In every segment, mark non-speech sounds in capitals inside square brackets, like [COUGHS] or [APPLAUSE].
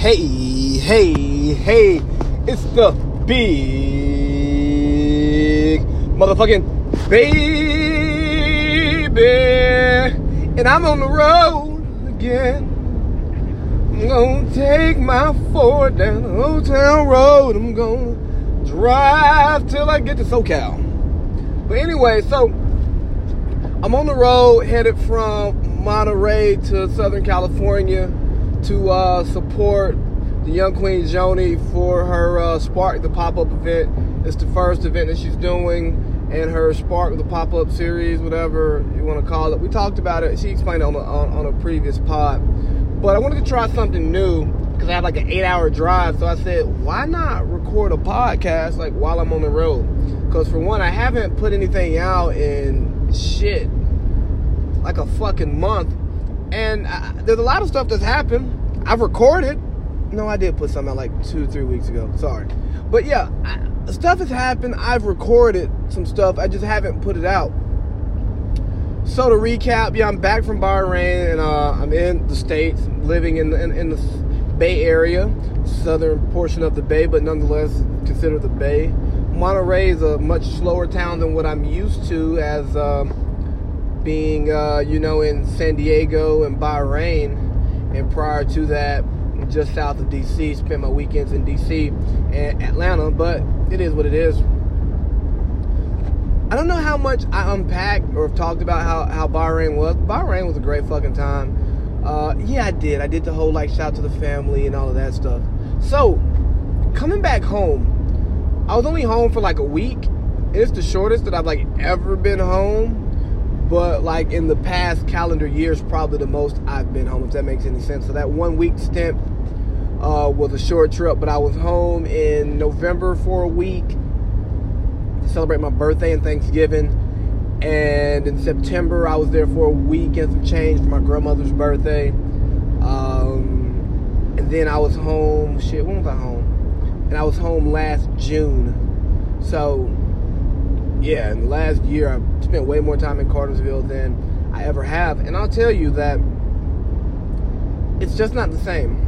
Hey, hey, hey, it's the big motherfucking baby. And I'm on the road again. I'm gonna take my Ford down the Old Town Road. I'm gonna drive till I get to SoCal. But anyway, so I'm on the road headed from Monterey to Southern California to uh, support the young Queen Joni for her uh, Spark the Pop Up event. It's the first event that she's doing, and her Spark the Pop Up series, whatever you want to call it. We talked about it. She explained it on a, on, on a previous pod, but I wanted to try something new because I had like an eight-hour drive. So I said, why not record a podcast like while I'm on the road? Because for one, I haven't put anything out in shit like a fucking month and I, there's a lot of stuff that's happened. I've recorded. No, I did put something out like two, three weeks ago. Sorry. But yeah, I, stuff has happened. I've recorded some stuff. I just haven't put it out. So to recap, yeah, I'm back from Bahrain and uh, I'm in the States, living in the, in, in, the Bay Area, southern portion of the Bay, but nonetheless considered the Bay. Monterey is a much slower town than what I'm used to as. Um, being, uh, you know, in San Diego and Bahrain, and prior to that, just south of DC. Spent my weekends in DC and Atlanta, but it is what it is. I don't know how much I unpacked or talked about how, how Bahrain was. Bahrain was a great fucking time. Uh, yeah, I did. I did the whole like shout to the family and all of that stuff. So, coming back home, I was only home for like a week. It's the shortest that I've like ever been home but like in the past calendar years, probably the most I've been home, if that makes any sense. So that one week stint uh, was a short trip, but I was home in November for a week to celebrate my birthday and Thanksgiving. And in September, I was there for a week and some change for my grandmother's birthday. Um, and then I was home, shit, when was I home? And I was home last June. So yeah, in the last year, I've spent way more time in Cartersville than I ever have. And I'll tell you that it's just not the same.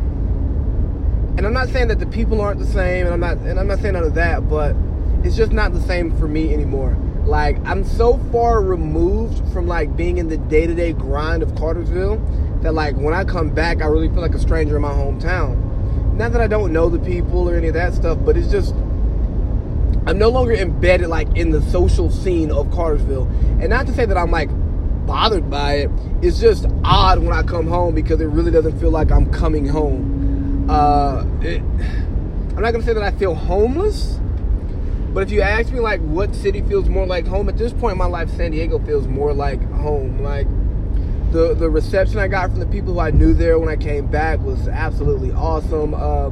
And I'm not saying that the people aren't the same, and I'm not and I'm not saying none of that, but it's just not the same for me anymore. Like I'm so far removed from like being in the day-to-day grind of Cartersville that like when I come back I really feel like a stranger in my hometown. Not that I don't know the people or any of that stuff, but it's just I'm no longer embedded like in the social scene of Cartersville. And not to say that I'm like bothered by it. It's just odd when I come home because it really doesn't feel like I'm coming home. Uh, it, I'm not gonna say that I feel homeless, but if you ask me like what city feels more like home at this point in my life, San Diego feels more like home. Like the the reception I got from the people who I knew there when I came back was absolutely awesome. Uh,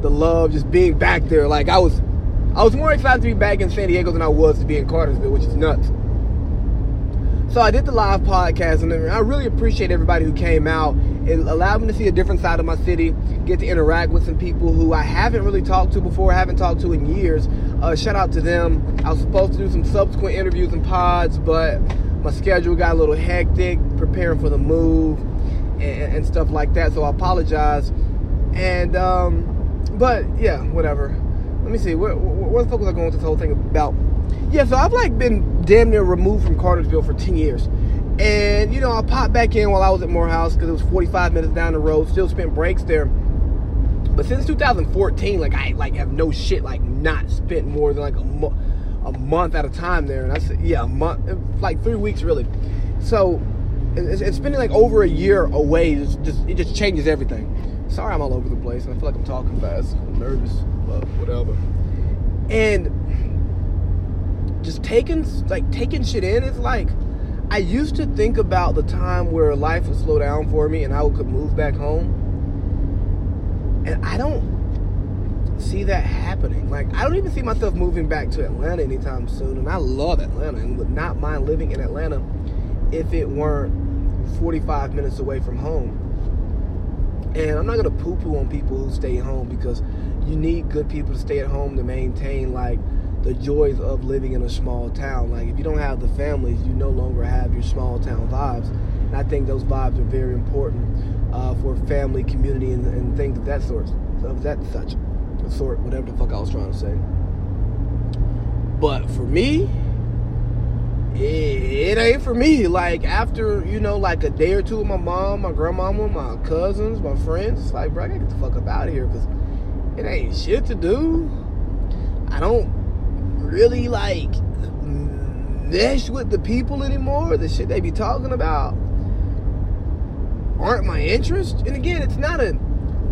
the love, just being back there, like I was I was more excited to be back in San Diego than I was to be in Cartersville, which is nuts. So I did the live podcast, and I really appreciate everybody who came out. It allowed me to see a different side of my city, get to interact with some people who I haven't really talked to before, haven't talked to in years. Uh, shout out to them. I was supposed to do some subsequent interviews and pods, but my schedule got a little hectic, preparing for the move and, and stuff like that. So I apologize. And um, but yeah, whatever let me see, where, where the fuck was I going with this whole thing about? Yeah, so I've like been damn near removed from Cartersville for 10 years. And, you know, I popped back in while I was at Morehouse because it was 45 minutes down the road, still spent breaks there. But since 2014, like, I like have no shit, like, not spent more than like a, mo- a month at a time there. And I said, yeah, a month, like three weeks really. So, it's, it's spending like over a year away. Just, just, it just changes everything. Sorry, I'm all over the place. and I feel like I'm talking fast. I'm nervous, whatever. And just taking like taking shit in. is like I used to think about the time where life would slow down for me and I could move back home. And I don't see that happening. Like I don't even see myself moving back to Atlanta anytime soon. And I love Atlanta and would not mind living in Atlanta if it weren't 45 minutes away from home. And I'm not gonna poo poo on people who stay home because you need good people to stay at home to maintain like the joys of living in a small town. Like if you don't have the families, you no longer have your small town vibes. And I think those vibes are very important. uh, for family, community, and, and, things of that sort, of that such sort, whatever the fuck I was trying to say. But for me, it, it, ain't for me. Like after you know, like a day or two with my mom, my grandmama, my cousins, my friends, like bro, I gotta get the fuck up out of here because it ain't shit to do. I don't really like mesh with the people anymore. The shit they be talking about aren't my interest. And again, it's not a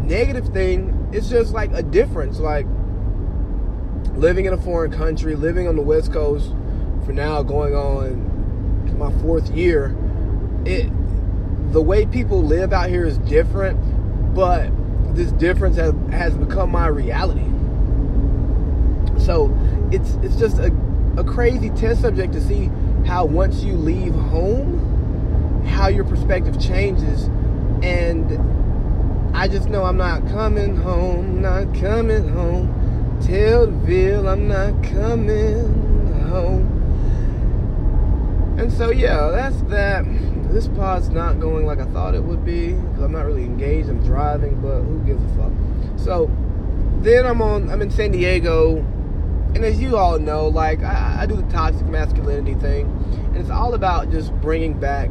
negative thing. It's just like a difference. Like living in a foreign country, living on the West Coast for now, going on my fourth year. It the way people live out here is different, but this difference has, has become my reality. So it's it's just a, a crazy test subject to see how once you leave home, how your perspective changes. And I just know I'm not coming home, not coming home. Tell the I'm not coming home. And so yeah, that's that. This pod's not going like I thought it would be because I'm not really engaged. I'm driving, but who gives a fuck? So then I'm on. I'm in San Diego, and as you all know, like I, I do the toxic masculinity thing, and it's all about just bringing back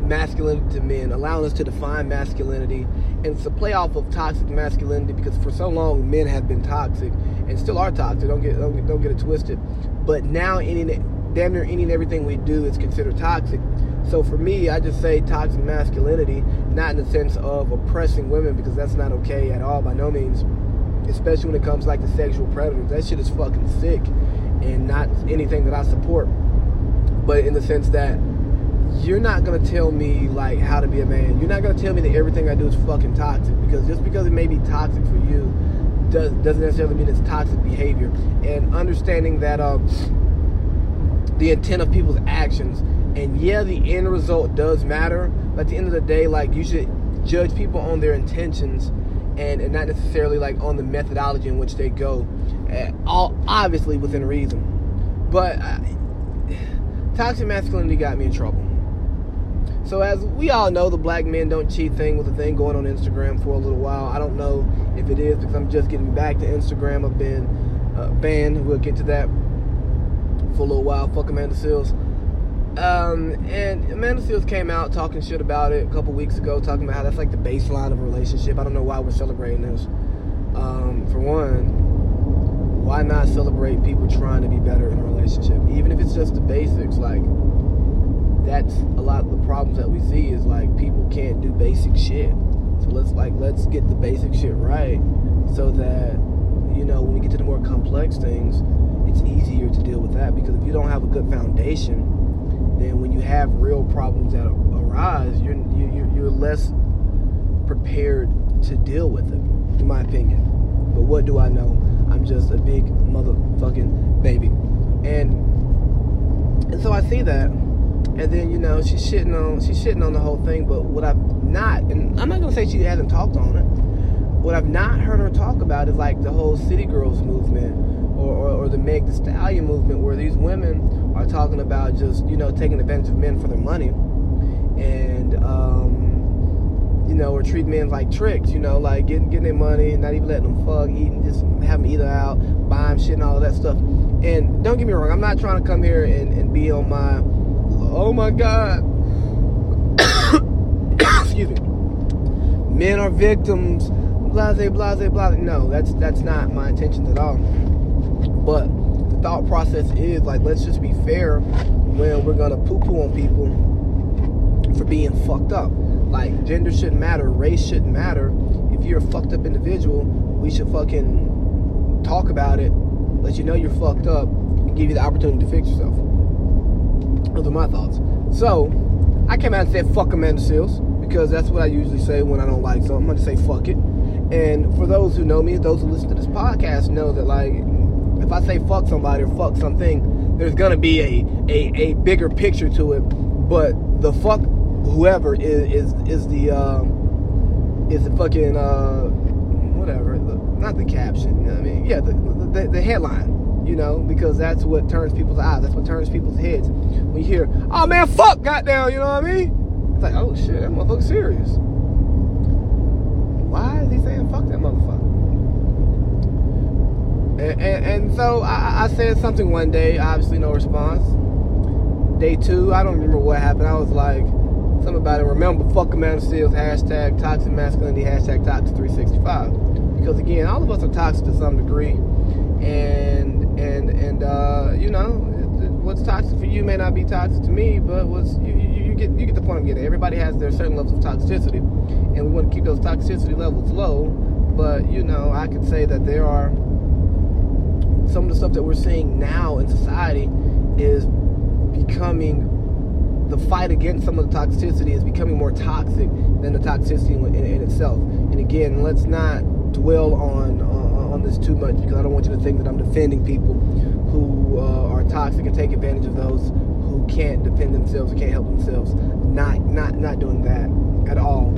masculinity to men, allowing us to define masculinity, and it's a play off of toxic masculinity because for so long men have been toxic and still are toxic. Don't get don't get, don't get it twisted. But now any damn near any and everything we do is considered toxic. So for me, I just say toxic masculinity, not in the sense of oppressing women because that's not okay at all by no means. Especially when it comes like the sexual predators. That shit is fucking sick and not anything that I support. But in the sense that you're not gonna tell me like how to be a man. You're not gonna tell me that everything I do is fucking toxic because just because it may be toxic for you does doesn't necessarily mean it's toxic behavior. And understanding that um the intent of people's actions. And yeah, the end result does matter, but at the end of the day, like you should judge people on their intentions and, and not necessarily like on the methodology in which they go. Uh, all obviously within reason. But uh, toxic masculinity got me in trouble. So as we all know, the black men don't cheat thing was a thing going on Instagram for a little while. I don't know if it is because I'm just getting back to Instagram. I've been uh, banned. We'll get to that for a little while. Fuck Amanda Seales. Um, and Amanda Seales came out talking shit about it a couple weeks ago, talking about how that's like the baseline of a relationship. I don't know why we're celebrating this. Um, for one, why not celebrate people trying to be better in a relationship, even if it's just the basics? Like that's a lot of the problems that we see is like people can't do basic shit. So let's like let's get the basic shit right, so that you know when we get to the more complex things it's easier to deal with that because if you don't have a good foundation, then when you have real problems that arise, you're you're, you're less prepared to deal with it, in my opinion. But what do I know? I'm just a big motherfucking baby, and and so I see that, and then you know she's shitting on she's shitting on the whole thing. But what I've not, and I'm not gonna say she hasn't talked on it. What I've not heard her talk about is like the whole City Girls movement or, or, or, the Meg the Stallion movement, where these women are talking about just you know taking advantage of men for their money, and um, you know, or treat men like tricks, you know, like getting getting their money, not even letting them fuck, eating, just have them eat out, buy them shit and all of that stuff. And don't get me wrong, I'm not trying to come here and, and be on my, oh my god, [COUGHS] excuse me, men are victims, blase, blase, blase. No, that's that's not my intentions at all. But the thought process is like, let's just be fair when we're gonna poo poo on people for being fucked up. Like, gender shouldn't matter, race shouldn't matter. If you're a fucked up individual, we should fucking talk about it, let you know you're fucked up, and give you the opportunity to fix yourself. Those are my thoughts. So, I came out and said fuck Amanda Seales because that's what I usually say when I don't like something. I'm gonna say fuck it. And for those who know me, those who listen to this podcast know that like if I say fuck somebody or fuck something, there's gonna be a a, a bigger picture to it. But the fuck whoever is is is the um, is the fucking uh, whatever, the, not the caption. You know I mean, yeah, the, the the headline. You know, because that's what turns people's eyes. That's what turns people's heads. When you hear, "Oh man, fuck, goddamn," you know what I mean? It's like, oh shit, that motherfucker's serious. Why is he saying fuck that motherfucker? And, and, so I, I said something one day, obviously no response. Day two, I don't remember what happened. I was like, something about it. Remember, fuck Amanda Seales, hashtag toxic masculinity, hashtag toxic 365. Because again, all of us are toxic to some degree. And, and, and, uh, you know, what's toxic for you may not be toxic to me, but what's, you, you, you get, you get the point I'm getting. Everybody has their certain levels of toxicity. And we want to keep those toxicity levels low. But, you know, I could say that there are some of the stuff that we're seeing now in society is becoming the fight against some of the toxicity is becoming more toxic than the toxicity in, in, in itself. And again, let's not dwell on uh, on this too much because I don't want you to think that I'm defending people who uh, are toxic and take advantage of those who can't defend themselves or can't help themselves. Not not not doing that at all.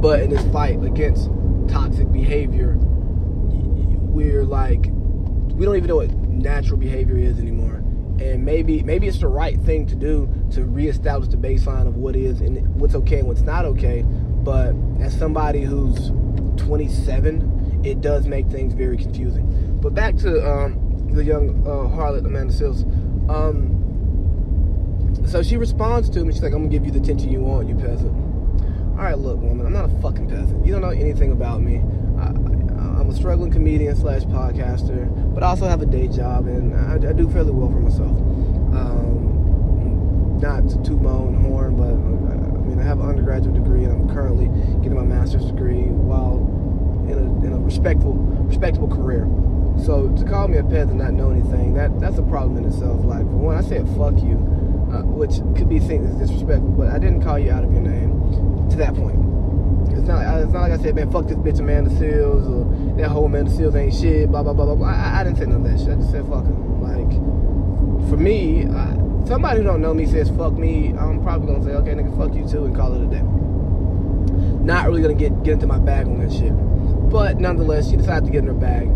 But in this fight against toxic behavior, we're like we don't even know what natural behavior is anymore and maybe maybe it's the right thing to do to reestablish the baseline of what is and what's okay and what's not okay. But as somebody who's 27, it does make things very confusing. But back to um, the young uh, harlot Amanda Seales. Um, so she responds to me. She's like, "I'm gonna give you the attention you want, you peasant." All right, look, woman, I'm not a fucking peasant. You don't know anything about me. I'm a struggling comedian slash podcaster, but I also have a day job, and I, I do fairly well for myself. Um, not to toot my own horn, but I mean, I have an undergraduate degree, and I'm currently getting my master's degree while in a, in a respectful, respectable career. So to call me a peasant and not know anything, that that's a problem in itself. Like for one, I said fuck you, uh, which could be seen as disrespectful, but I didn't call you out of your name to that point. It's not, like, it's not like I said, man, fuck this bitch Amanda Seales or that whole Amanda Seales ain't shit, blah, blah, blah, blah, blah. I, I didn't say none of that shit. I just said fuck him. Like, for me, I, somebody who don't know me says fuck me, I'm probably gonna say, okay, nigga, fuck you too, and call it a day. Not really gonna get, get into my bag on that shit. But nonetheless, she decided to get in her bag.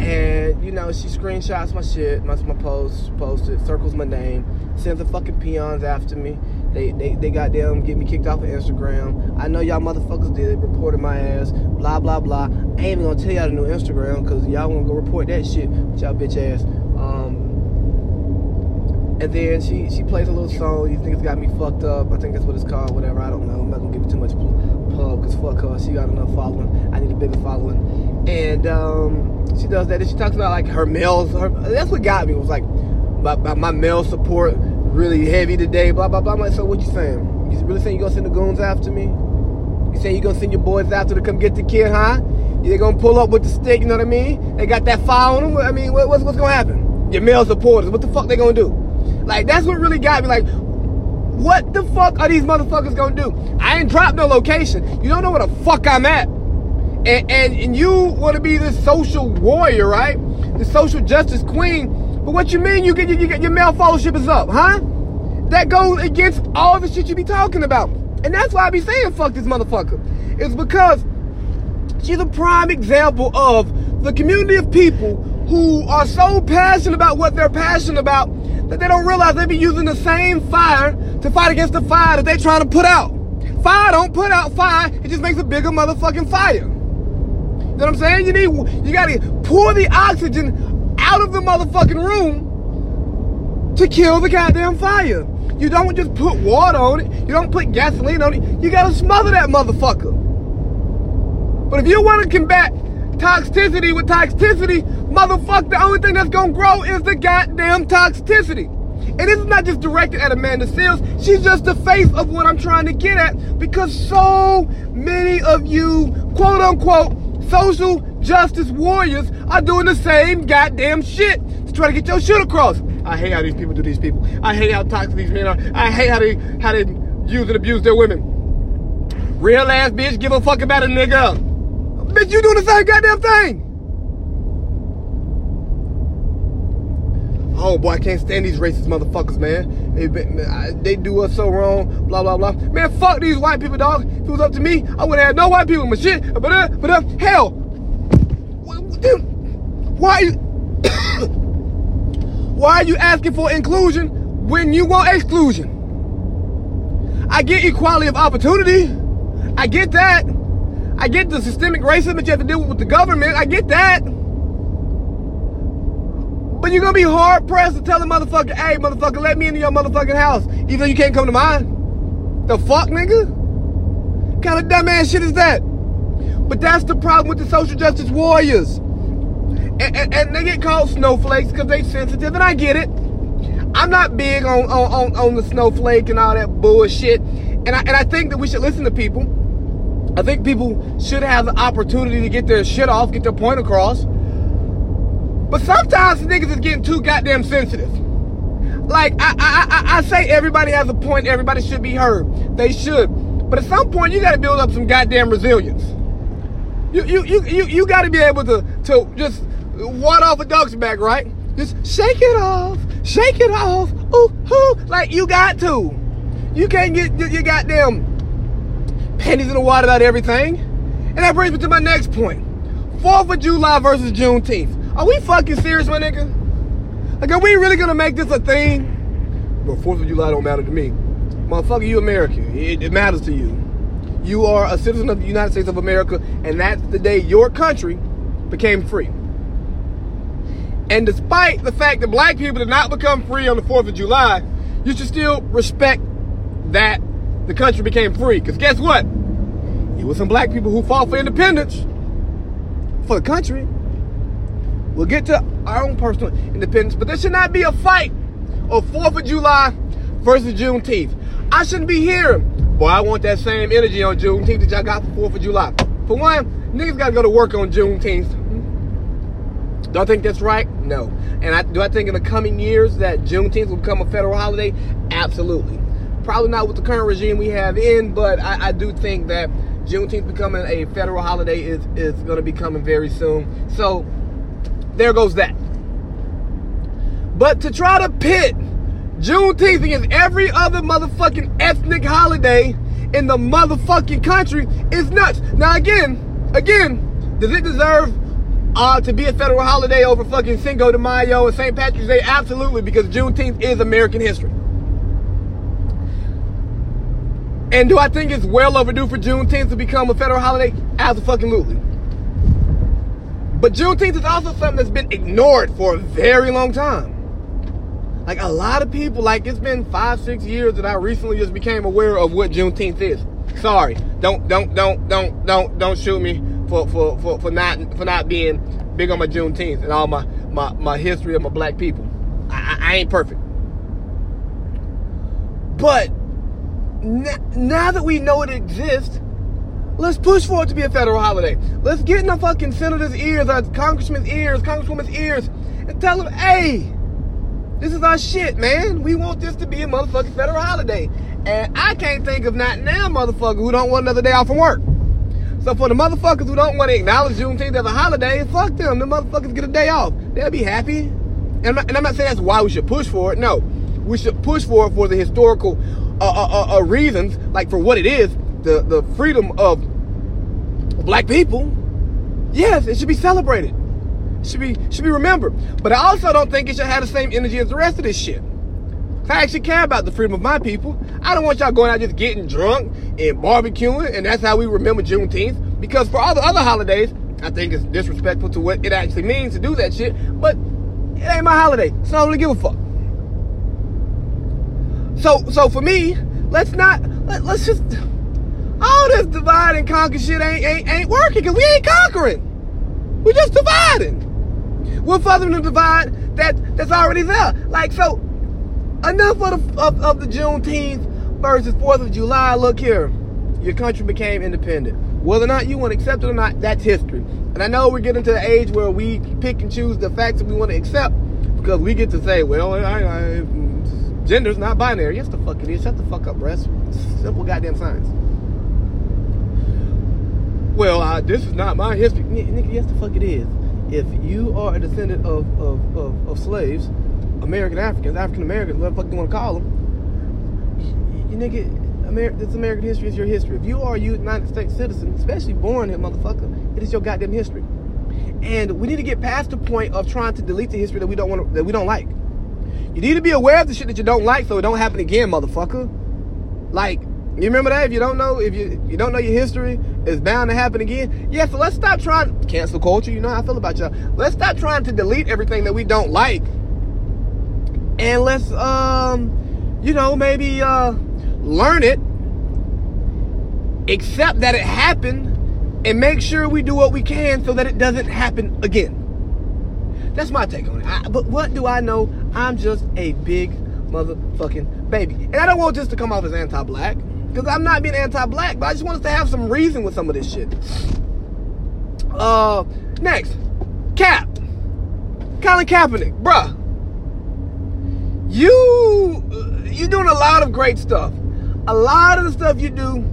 And, you know, she screenshots my shit, my, my post, posted, circles my name, sends the fucking peons after me. They, they, they goddamn get me kicked off of Instagram. I know y'all motherfuckers did, reported my ass, blah, blah, blah. I ain't even gonna tell y'all the new Instagram, because y'all wanna go report that shit with y'all bitch ass. Um, and then she, she plays a little song, you think it's got me fucked up. I think that's what it's called, whatever, I don't know. I'm not gonna give it too much pub, because fuck her, she got enough following. I need a bigger following. And, um, she does that. And she talks about like her males. Her, that's what got me. Was like my, my, my male support really heavy today. Blah blah blah. I'm like, so what you saying? You really saying you gonna send the goons after me? You saying you gonna send your boys after to come get the kid, huh? They gonna pull up with the stick. You know what I mean? They got that fire on them. I mean, what, what's what's gonna happen? Your male supporters. What the fuck they gonna do? Like that's what really got me. Like. What the fuck are these motherfuckers gonna do? I ain't dropped no location. You don't know where the fuck I'm at and, and, and you want to be this social warrior, right? The social justice queen. But what you mean you get you get your male followership is up, huh? That goes against all the shit you be talking about. And that's why I be saying fuck this motherfucker. It's because she's a prime example of the community of people who are so passionate about what they're passionate about that they don't realize they be using the same fire to fight against the fire that they trying to put out. Fire don't put out fire, it just makes a bigger motherfucking fire. You know what I'm saying? You need you gotta pour the oxygen out of the motherfucking room to kill the goddamn fire. You don't just put water on it. You don't put gasoline on it. You gotta smother that motherfucker. But if you want to combat toxicity with toxicity, motherfucker, the only thing that's gonna grow is the goddamn toxicity. And this is not just directed at Amanda Seales. She's just the face of what I'm trying to get at because so many of you, quote unquote, social justice warriors are doing the same goddamn shit to try to get your shit across. I hate how these people do these people. I hate how toxic these men are. I hate how they how they use and abuse their women. Real ass bitch, give a fuck about a nigga. Bitch, you doing the same goddamn thing. Oh boy, I can't stand these racist motherfuckers, man. They, they do us so wrong, blah blah blah. Man, fuck these white people, dog. If it was up to me, I would have had no white people in my shit. But uh, but uh, hell, dude, why are you [COUGHS] why are you asking for inclusion when you want exclusion? I get equality of opportunity. I get that. I get the systemic racism that you have to deal with with the government. I get that. But you're gonna be hard pressed to tell a motherfucker, hey, motherfucker, let me into your motherfucking house, even though you can't come to mine. The fuck, nigga? What kind of dumbass shit is that? But that's the problem with the social justice warriors. And, and, and they get called snowflakes because they sensitive, and I get it. I'm not big on, on, on, the snowflake and all that bullshit. And I, and I think that we should listen to people. I think people should have the opportunity to get their shit off, get their point across. But sometimes niggas is getting too goddamn sensitive. Like I, I, I, I say everybody has a point, everybody should be heard. They should. But at some point you gotta build up some goddamn resilience. You you you you, you gotta be able to to just ward off a duck's back, right? Just shake it off, shake it off. Ooh, ooh, like you got to. You can't get your, goddamn panties in the water about everything. And that brings me to my next 4th of July versus Juneteenth. Are we fucking serious, my nigga? Like, are we really gonna make this a thing? But 4th of July don't matter to me. Motherfucker, you American. It, it matters to you. You are a citizen of the United States of America, and that's the day your country became free. And despite the fact that black people did not become free on the 4th of July, you should still respect that the country became free. Because guess what? It was some black people who fought for independence for the country. We'll get to our own personal independence, but there should not be a fight of 4th of July versus Juneteenth. I shouldn't be here. Boy, I want that same energy on Juneteenth that y'all got for 4th of July. For one, niggas gotta go to work on Juneteenth. Do I think that's right? No. And I, do I think in the coming years that Juneteenth will become a federal holiday? Absolutely. Probably not with the current regime we have in, but I, I do think that Juneteenth becoming a federal holiday is, is going to be coming very soon. So there goes that. But to try to pit Juneteenth against every other motherfucking ethnic holiday in the motherfucking country is nuts. Now again, again, does it deserve uh, to be a federal holiday over fucking Cinco de Mayo and St. Patrick's Day? Absolutely, because Juneteenth is American history. And do I think it's well overdue for Juneteenth to become a federal holiday? Absolutely. But Juneteenth is also something that's been ignored for a very long time. Like a lot of people, like it's been five, six years that I recently just became aware of what Juneteenth is. Sorry, don't, don't, don't, don't, don't, don't shoot me for, for, for, for not for not being big on my Juneteenth and all my my, my history of my black people. I, I ain't perfect, but now that we know it exists, let's push for it to be a federal holiday. Let's get in the fucking senators' ears, uh, our congressmen's ears, congresswoman's ears, and tell them, hey, this is our shit, man. We want this to be a motherfucking federal holiday. And I can't think of not now motherfucker who don't want another day off from work. So for the motherfuckers who don't want to acknowledge Juneteenth as a holiday, fuck them. The motherfuckers get a day off. They'll be happy. And I'm, not, and I'm not saying that's why we should push for it. No, we should push for it for the historical uh, uh, uh, uh, reasons, like for what it is, the, the freedom of black people. Yes, it should be celebrated. Should be should be remembered. But I also don't think it should have the same energy as the rest of this shit. I actually care about the freedom of my people. I don't want y'all going out just getting drunk and barbecuing, and that's how we remember Juneteenth. Because for all the other holidays, I think it's disrespectful to what it actually means to do that shit. But it ain't my holiday, so I don't really give a fuck. So so for me, let's not let, us just all this divide and conquer shit ain't ain't, ain't working because we ain't conquering. We're just dividing. We're furthering the divide that that's already there. Like so, enough of the of, of the Juneteenth versus Fourth of July. Look here, your country became independent. Whether or not you want to accept it or not, that's history. And I know we're getting to the age where we pick and choose the facts that we want to accept because we get to say, well, I, I, gender's not binary. Yes, the fuck it is. Shut the fuck up, breast. Simple goddamn science. Well, this is not my history. Nigga, yes, the fuck it is. If you are a descendant of, of, of, of slaves, American Africans, African Americans, whatever the fuck you want to call them, you, you nigga, this American history is your history. If you are a United States citizen, especially born here, motherfucker, it is your goddamn history. And we need to get past the point of trying to delete the history that we don't want that we don't like. You need to be aware of the shit that you don't like so it don't happen again, motherfucker. Like, You remember that? If you don't know, if you you don't know your history, it's bound to happen again. Yeah, so let's stop trying cancel culture. You know how I feel about y'all. Let's stop trying to delete everything that we don't like, and let's um, you know, maybe uh, learn it, accept that it happened, and make sure we do what we can so that it doesn't happen again. That's my take on it. I, but what do I know? I'm just a big motherfucking baby, and I don't want this to come off as anti-black. Because I'm not being anti-black, but I just want us to have some reason with some of this shit. Uh, next, Cap. Colin Kaepernick, bruh. You, you're doing a lot of great stuff. A lot of the stuff you do,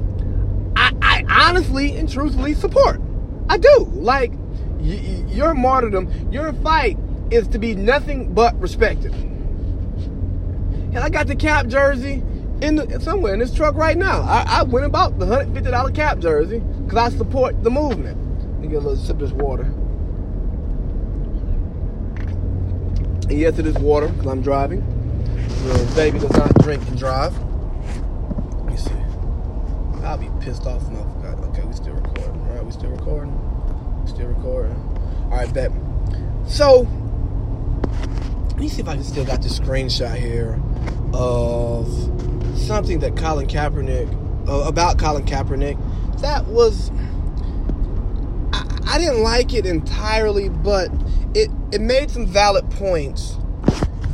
I, I honestly and truthfully support. I do. Like, y- your martyrdom, your fight is to be nothing but respected. And I got the Cap jersey in the, somewhere in this truck right now. I, I went and bought the hundred fifty dollar cap jersey because I support the movement. Let me get a little sip of this water. And yes, it is water because I'm driving. The baby does not drink and drive. Let me see. I'll be pissed off if I forgot. Okay, we still recording. All right, we still recording. Still recording. All right, bet. So, let me see if I can still got the screenshot here of something that Colin Kaepernick uh, about Colin Kaepernick that was I, I, didn't like it entirely, but it it made some valid points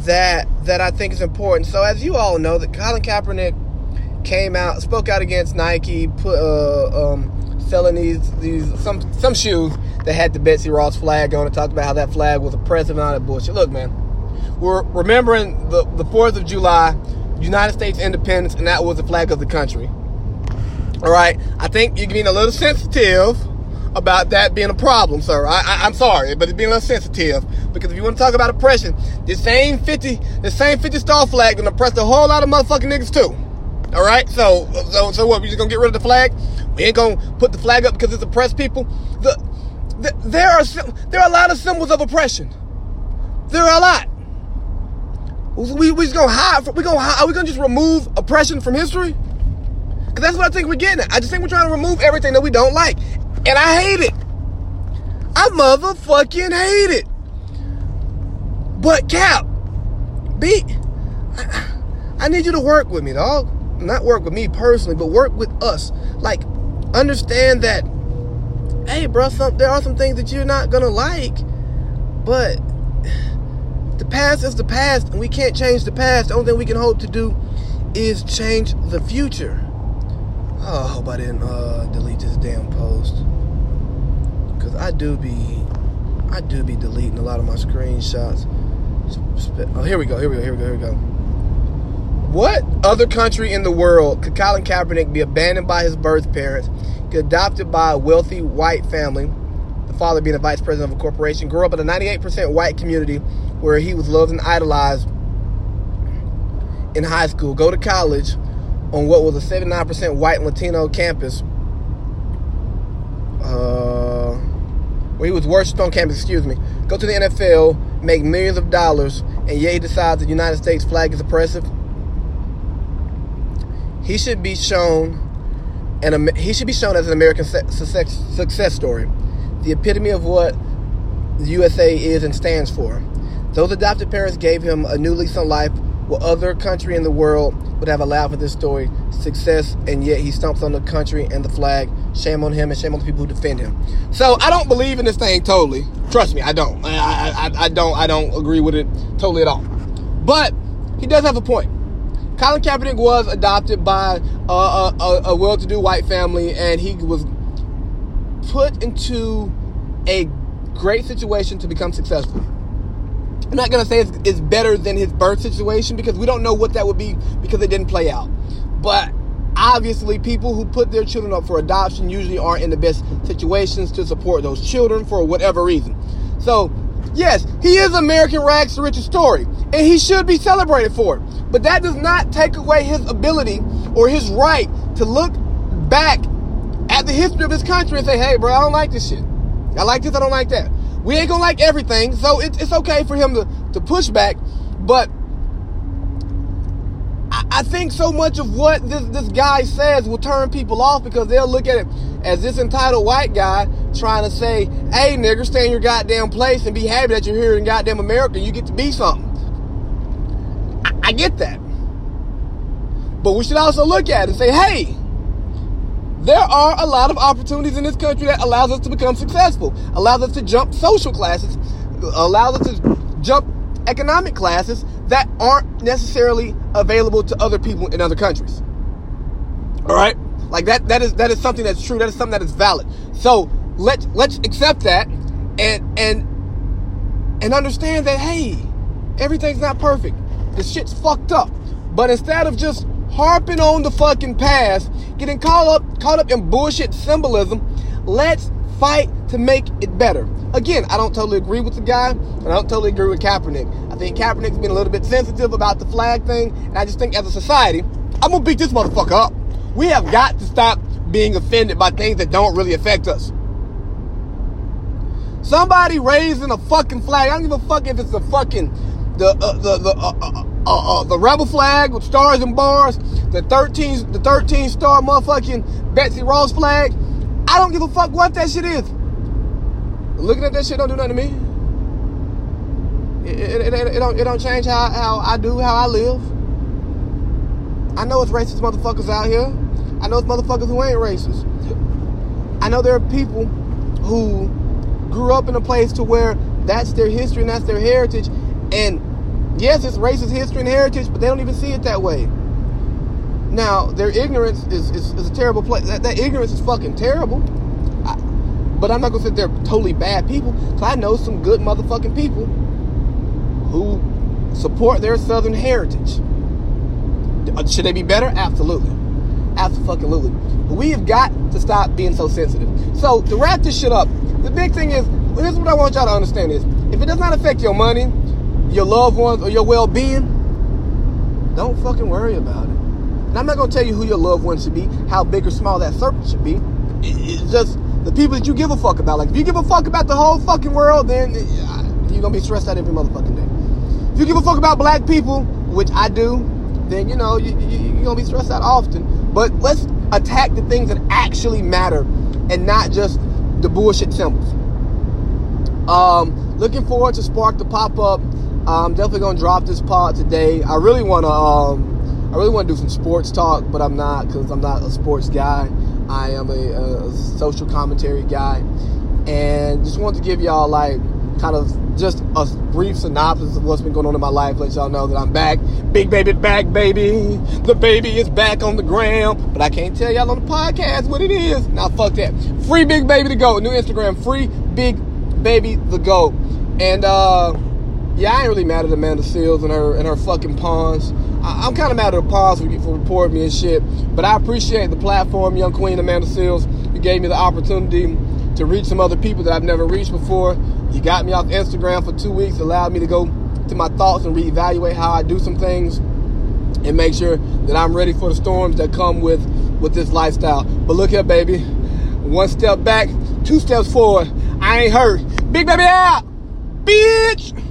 that that I think is important. So as you all know, that Colin Kaepernick came out, spoke out against Nike, put uh, um, selling these these some some shoes that had the Betsy Ross flag on it. Talked about how that flag was oppressive and all that bullshit. Look, man, we're remembering the the Fourth of July United States independence, and that was the flag of the country. All right, I think you're being a little sensitive about that being a problem, sir. I, am sorry, but it's being a little sensitive because if you want to talk about oppression, the same 50, the same 50 star flag gonna oppress a whole lot of motherfucking niggas too. All right, so so so what? We just gonna get rid of the flag? We ain't gonna put the flag up because it's oppressed people. The, the there are there are a lot of symbols of oppression. There are a lot. We we just gonna hide? We gonna hide, are we gonna just remove oppression from history? Cause that's what I think we're getting. I just think we're trying to remove everything that we don't like, and I hate it. I motherfucking hate it. But Cap, be, I, I need you to work with me, dog. Not work with me personally, but work with us. Like, understand that, hey, bro, some, there are some things that you're not gonna like, but the past is the past, and we can't change the past. The only thing we can hope to do is change the future. Oh, I hope I didn't uh, delete this damn post. Because I do be, I do be deleting a lot of my screenshots. Oh, here we go, here we go, here we go, here we go. What other country in the world could Colin Kaepernick be abandoned by his birth parents, get adopted by a wealthy white family, father being a vice president of a corporation, grew up in a 98% white community where he was loved and idolized in high school, go to college on what was a 79% white Latino campus, uh, where he was worshipped on campus, excuse me, go to the NFL, make millions of dollars, and yet he decides the United States flag is oppressive. He should be shown, and he should be shown as an American success story, the epitome of what the USA is and stands for. Those adopted parents gave him a new lease on life. What other country in the world would have allowed for this story success, and yet he stomps on the country and the flag. Shame on him and shame on the people who defend him. So I don't believe in this thing totally. Trust me, I don't. I, I, I don't. I don't agree with it totally at all. But he does have a point. Colin Kaepernick was adopted by a, a, a well-to-do white family, and he was put into a great situation to become successful. I'm not gonna say it's, it's, better than his birth situation because we don't know what that would be because it didn't play out. But obviously, people who put their children up for adoption usually aren't in the best situations to support those children for whatever reason. So, yes, he is American rags to riches story, and he should be celebrated for it. But that does not take away his ability or his right to look back at the history of his country and say, "Hey, bro, I don't like this shit. I like this. I don't like that." We ain't gonna like everything, so it, it's okay for him to, to push back, but I, I think so much of what this, this guy says will turn people off because they'll look at it as this entitled white guy trying to say, hey, nigger, stay in your goddamn place and be happy that you're here in goddamn America. You get to be something. I, I get that. But we should also look at it and say, hey, there are a lot of opportunities in this country that allows us to become successful, allows us to jump social classes, allows us to jump economic classes that aren't necessarily available to other people in other countries. All right? Like that that is that is something that's true. That is something that is valid. So, let's let's accept that and and and understand that hey, everything's not perfect. The shit's fucked up. But instead of just harping on the fucking past, getting caught up caught up in bullshit symbolism, let's fight to make it better. Again, I don't totally agree with the guy, and I don't totally agree with Kaepernick. I think Kaepernick's been a little bit sensitive about the flag thing, and I just think as a society, I'm gonna beat this motherfucker up. We have got to stop being offended by things that don't really affect us. Somebody raising a fucking flag. I don't give a fuck if it's a fucking the uh, the the uh, uh, uh, uh the rebel flag with stars and bars, the 13 the 13 star motherfucking Betsy Ross flag. I don't give a fuck what that shit is. Looking at that shit don't do nothing to me. It, it, it, it, don't it don't change how, how I do how I live. I know it's racist motherfuckers out here. I know it's motherfuckers who ain't racist. I know there are people who grew up in a place to where that's their history and that's their heritage. And yes, it's racist history and heritage, but they don't even see it that way. Now, their ignorance is, is, is a terrible place. That, that, ignorance is fucking terrible. I, but I'm not gonna say they're totally bad people. Cause I know some good motherfucking people who support their southern heritage. Uh, should they be better? Absolutely. Absolutely. We have got to stop being so sensitive. So to wrap this shit up, the big thing is, here's what I want y'all to understand is, if it does not affect your money, your loved ones, or your well-being, don't fucking worry about it. And I'm not gonna tell you who your loved ones should be, how big or small that circle should be. It's just the people that you give a fuck about. Like if you give a fuck about the whole fucking world, then you're gonna be stressed out every motherfucking day. If you give a fuck about black people, which I do, then you know you, you, you're gonna be stressed out often. But let's attack the things that actually matter and not just the bullshit symbols. Um, looking forward to Spark to pop up. I'm definitely gonna drop this pod today. I really wanna um, I really wanna do some sports talk, but I'm not because I'm not a sports guy. I am a, a social commentary guy, and just wanted to give y'all like kind of just a brief synopsis of what's been going on in my life. Let y'all know that I'm back. Big baby back, baby. The baby is back on the ground. But I can't tell y'all on the podcast what it is. Now fuck that. Free big baby to go. New Instagram. Free big baby the go. And uh yeah, I ain't really mad at Amanda Seales and her and her fucking pawns. I, am kind of mad at her pawns for, for reporting me and shit. But I appreciate the platform, young queen Amanda Seales. You gave me the opportunity to reach some other people that I've never reached before. You got me off Instagram for two weeks, allowed me to go to my thoughts and reevaluate how I do some things and make sure that I'm ready for the storms that come with with this lifestyle. But look here, baby. One step back, two steps forward. I ain't hurt. Big baby out, bitch.